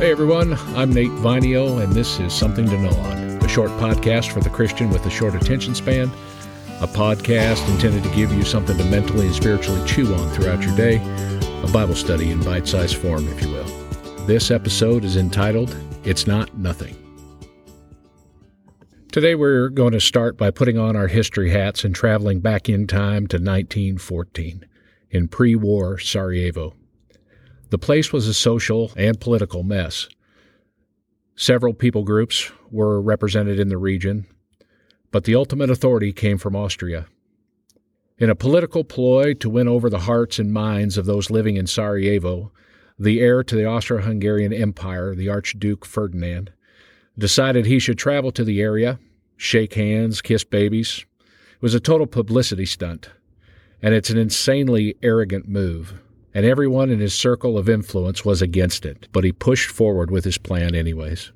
Hey everyone, I'm Nate Vinio, and this is Something to Gnaw On, a short podcast for the Christian with a short attention span, a podcast intended to give you something to mentally and spiritually chew on throughout your day, a Bible study in bite sized form, if you will. This episode is entitled It's Not Nothing. Today we're going to start by putting on our history hats and traveling back in time to 1914 in pre war Sarajevo. The place was a social and political mess. Several people groups were represented in the region, but the ultimate authority came from Austria. In a political ploy to win over the hearts and minds of those living in Sarajevo, the heir to the Austro Hungarian Empire, the Archduke Ferdinand, decided he should travel to the area, shake hands, kiss babies. It was a total publicity stunt, and it's an insanely arrogant move and everyone in his circle of influence was against it, but he pushed forward with his plan anyways.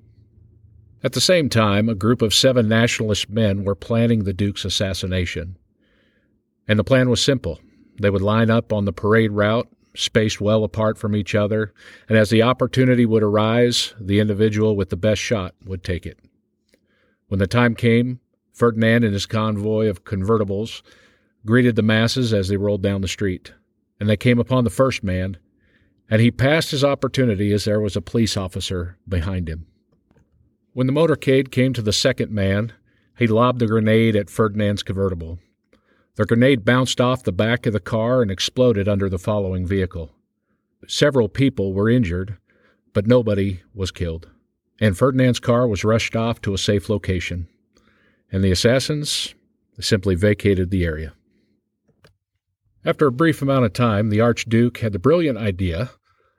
At the same time, a group of seven nationalist men were planning the Duke's assassination. And the plan was simple. They would line up on the parade route, spaced well apart from each other, and as the opportunity would arise, the individual with the best shot would take it. When the time came, Ferdinand and his convoy of convertibles greeted the masses as they rolled down the street and they came upon the first man, and he passed his opportunity as there was a police officer behind him. When the motorcade came to the second man, he lobbed a grenade at Ferdinand's convertible. The grenade bounced off the back of the car and exploded under the following vehicle. Several people were injured, but nobody was killed, and Ferdinand's car was rushed off to a safe location, and the assassins simply vacated the area. After a brief amount of time, the Archduke had the brilliant idea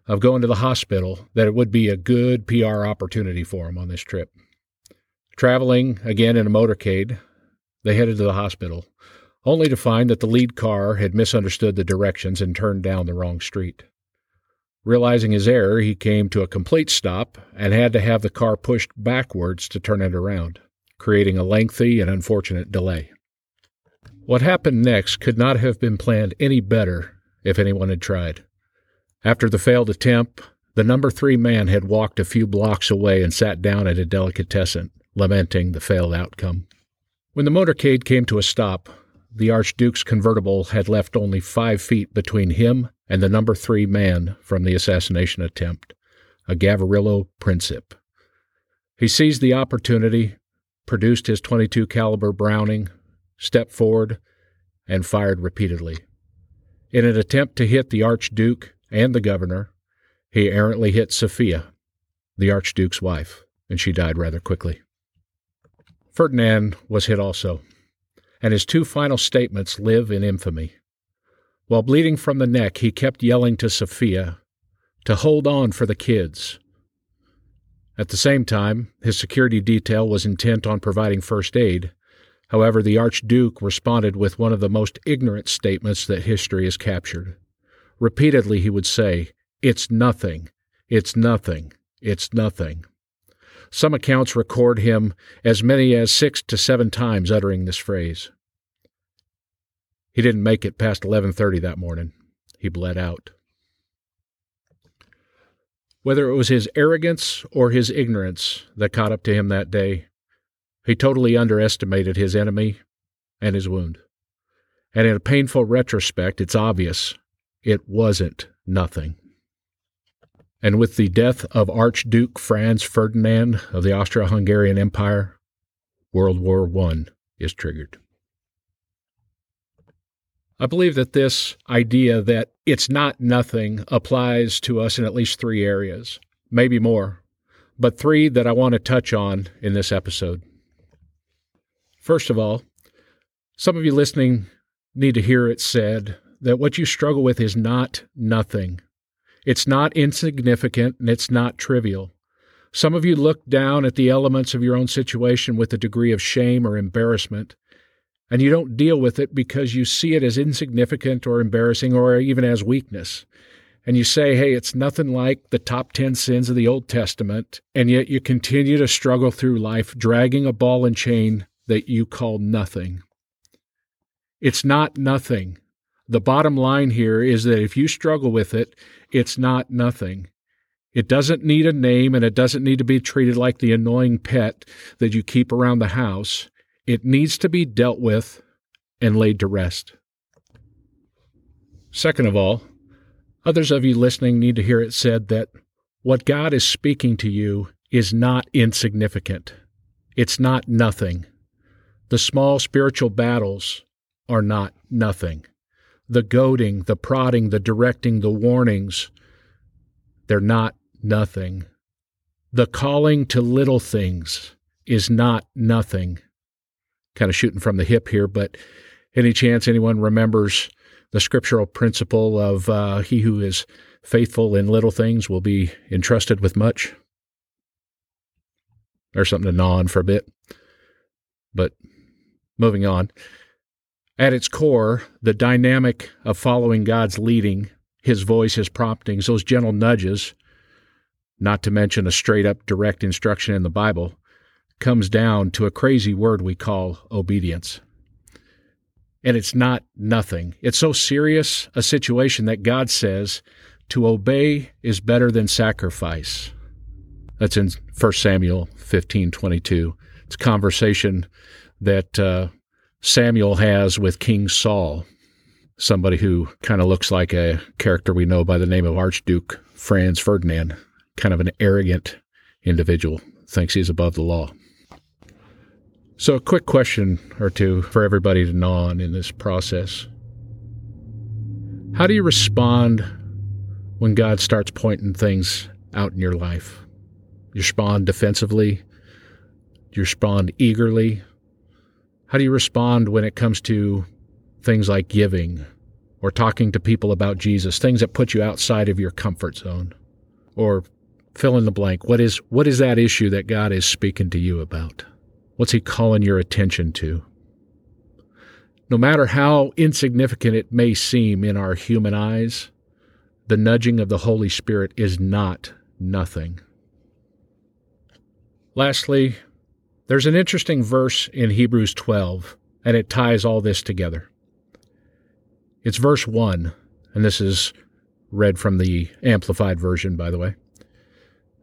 of going to the hospital that it would be a good PR opportunity for him on this trip. Traveling again in a motorcade, they headed to the hospital, only to find that the lead car had misunderstood the directions and turned down the wrong street. Realizing his error, he came to a complete stop and had to have the car pushed backwards to turn it around, creating a lengthy and unfortunate delay. What happened next could not have been planned any better if anyone had tried. After the failed attempt, the number three man had walked a few blocks away and sat down at a delicatessen, lamenting the failed outcome. When the motorcade came to a stop, the Archduke's convertible had left only five feet between him and the number three man from the assassination attempt, a Gavrilo Princip. He seized the opportunity, produced his 22 caliber Browning, stepped forward, and fired repeatedly. In an attempt to hit the Archduke and the governor, he errantly hit Sophia, the Archduke's wife, and she died rather quickly. Ferdinand was hit also, and his two final statements live in infamy. While bleeding from the neck, he kept yelling to Sophia to hold on for the kids. At the same time, his security detail was intent on providing first aid, However, the Archduke responded with one of the most ignorant statements that history has captured. Repeatedly, he would say, It's nothing, it's nothing, it's nothing. Some accounts record him as many as six to seven times uttering this phrase. He didn't make it past 11:30 that morning. He bled out. Whether it was his arrogance or his ignorance that caught up to him that day, he totally underestimated his enemy and his wound. And in a painful retrospect, it's obvious it wasn't nothing. And with the death of Archduke Franz Ferdinand of the Austro Hungarian Empire, World War I is triggered. I believe that this idea that it's not nothing applies to us in at least three areas, maybe more, but three that I want to touch on in this episode. First of all, some of you listening need to hear it said that what you struggle with is not nothing. It's not insignificant and it's not trivial. Some of you look down at the elements of your own situation with a degree of shame or embarrassment, and you don't deal with it because you see it as insignificant or embarrassing or even as weakness. And you say, hey, it's nothing like the top 10 sins of the Old Testament, and yet you continue to struggle through life dragging a ball and chain that you call nothing. It's not nothing. The bottom line here is that if you struggle with it, it's not nothing. It doesn't need a name and it doesn't need to be treated like the annoying pet that you keep around the house. It needs to be dealt with and laid to rest. Second of all, others of you listening need to hear it said that what God is speaking to you is not insignificant. It's not nothing. The small spiritual battles are not nothing. The goading, the prodding, the directing, the warnings, they're not nothing. The calling to little things is not nothing. Kind of shooting from the hip here, but any chance anyone remembers the scriptural principle of uh, he who is faithful in little things will be entrusted with much? There's something to gnaw on for a bit. But moving on. At its core, the dynamic of following God's leading, His voice, His promptings, those gentle nudges, not to mention a straight up direct instruction in the Bible, comes down to a crazy word we call obedience. And it's not nothing. It's so serious a situation that God says to obey is better than sacrifice. That's in 1 Samuel 15:22. It's a conversation that uh, Samuel has with King Saul, somebody who kind of looks like a character we know by the name of Archduke Franz Ferdinand, kind of an arrogant individual, thinks he's above the law. So, a quick question or two for everybody to gnaw on in this process. How do you respond when God starts pointing things out in your life? You respond defensively? You respond eagerly? How do you respond when it comes to things like giving or talking to people about Jesus, things that put you outside of your comfort zone? Or fill in the blank. What is what is that issue that God is speaking to you about? What's he calling your attention to? No matter how insignificant it may seem in our human eyes, the nudging of the Holy Spirit is not nothing. Lastly, there's an interesting verse in Hebrews 12, and it ties all this together. It's verse 1, and this is read from the Amplified Version, by the way.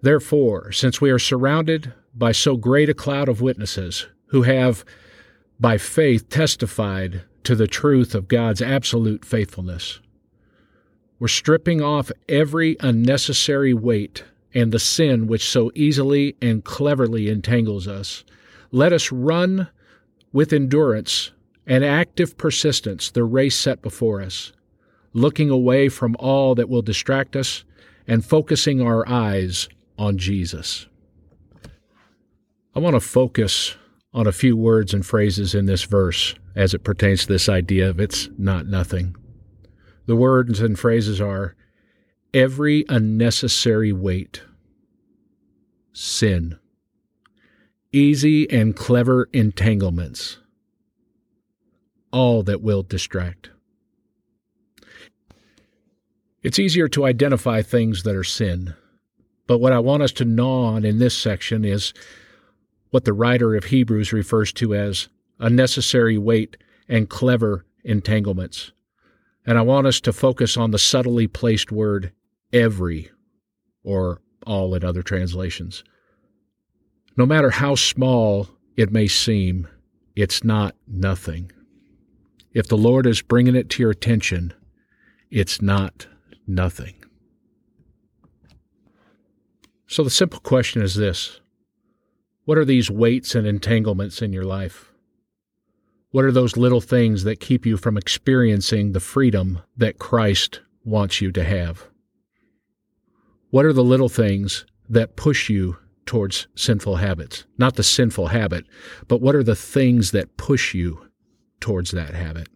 Therefore, since we are surrounded by so great a cloud of witnesses who have, by faith, testified to the truth of God's absolute faithfulness, we're stripping off every unnecessary weight and the sin which so easily and cleverly entangles us. Let us run with endurance and active persistence the race set before us, looking away from all that will distract us and focusing our eyes on Jesus. I want to focus on a few words and phrases in this verse as it pertains to this idea of it's not nothing. The words and phrases are every unnecessary weight, sin, easy and clever entanglements, all that will distract. It's easier to identify things that are sin, but what I want us to gnaw on in this section is what the writer of Hebrews refers to as unnecessary weight and clever entanglements. And I want us to focus on the subtly placed word every, or all in other translations. No matter how small it may seem, it's not nothing. If the Lord is bringing it to your attention, it's not nothing. So the simple question is this What are these weights and entanglements in your life? What are those little things that keep you from experiencing the freedom that Christ wants you to have? What are the little things that push you towards sinful habits? Not the sinful habit, but what are the things that push you towards that habit?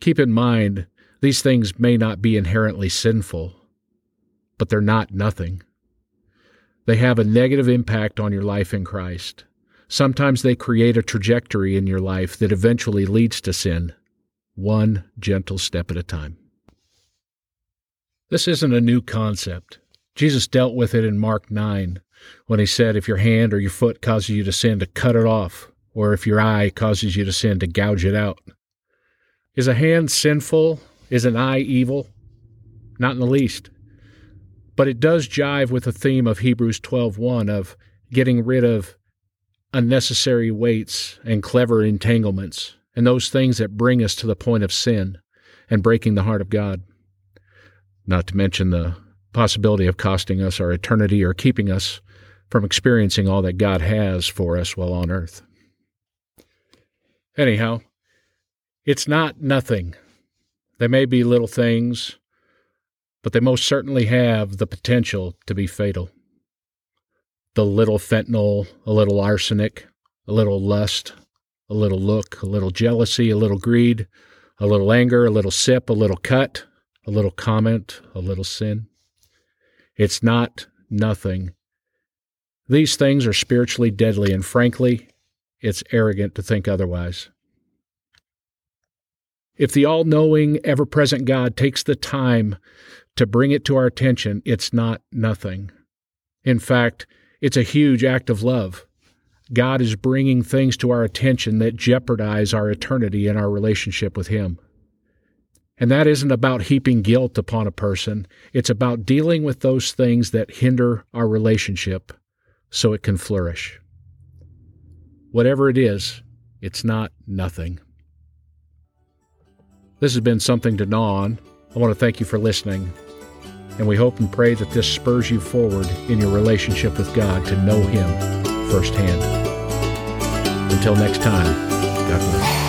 Keep in mind, these things may not be inherently sinful, but they're not nothing. They have a negative impact on your life in Christ. Sometimes they create a trajectory in your life that eventually leads to sin, one gentle step at a time. This isn't a new concept. Jesus dealt with it in Mark 9 when he said, If your hand or your foot causes you to sin, to cut it off, or if your eye causes you to sin, to gouge it out. Is a hand sinful? Is an eye evil? Not in the least. But it does jive with the theme of Hebrews 12:1 of getting rid of unnecessary weights and clever entanglements and those things that bring us to the point of sin and breaking the heart of God. Not to mention the possibility of costing us our eternity or keeping us from experiencing all that God has for us while on earth. Anyhow, it's not nothing. They may be little things, but they most certainly have the potential to be fatal. The little fentanyl, a little arsenic, a little lust, a little look, a little jealousy, a little greed, a little anger, a little sip, a little cut, a little comment, a little sin. It's not nothing. These things are spiritually deadly, and frankly, it's arrogant to think otherwise. If the all knowing, ever present God takes the time to bring it to our attention, it's not nothing. In fact, it's a huge act of love. God is bringing things to our attention that jeopardize our eternity and our relationship with Him. And that isn't about heaping guilt upon a person, it's about dealing with those things that hinder our relationship so it can flourish. Whatever it is, it's not nothing. This has been something to gnaw on. I want to thank you for listening. And we hope and pray that this spurs you forward in your relationship with God to know Him firsthand. Until next time, God bless.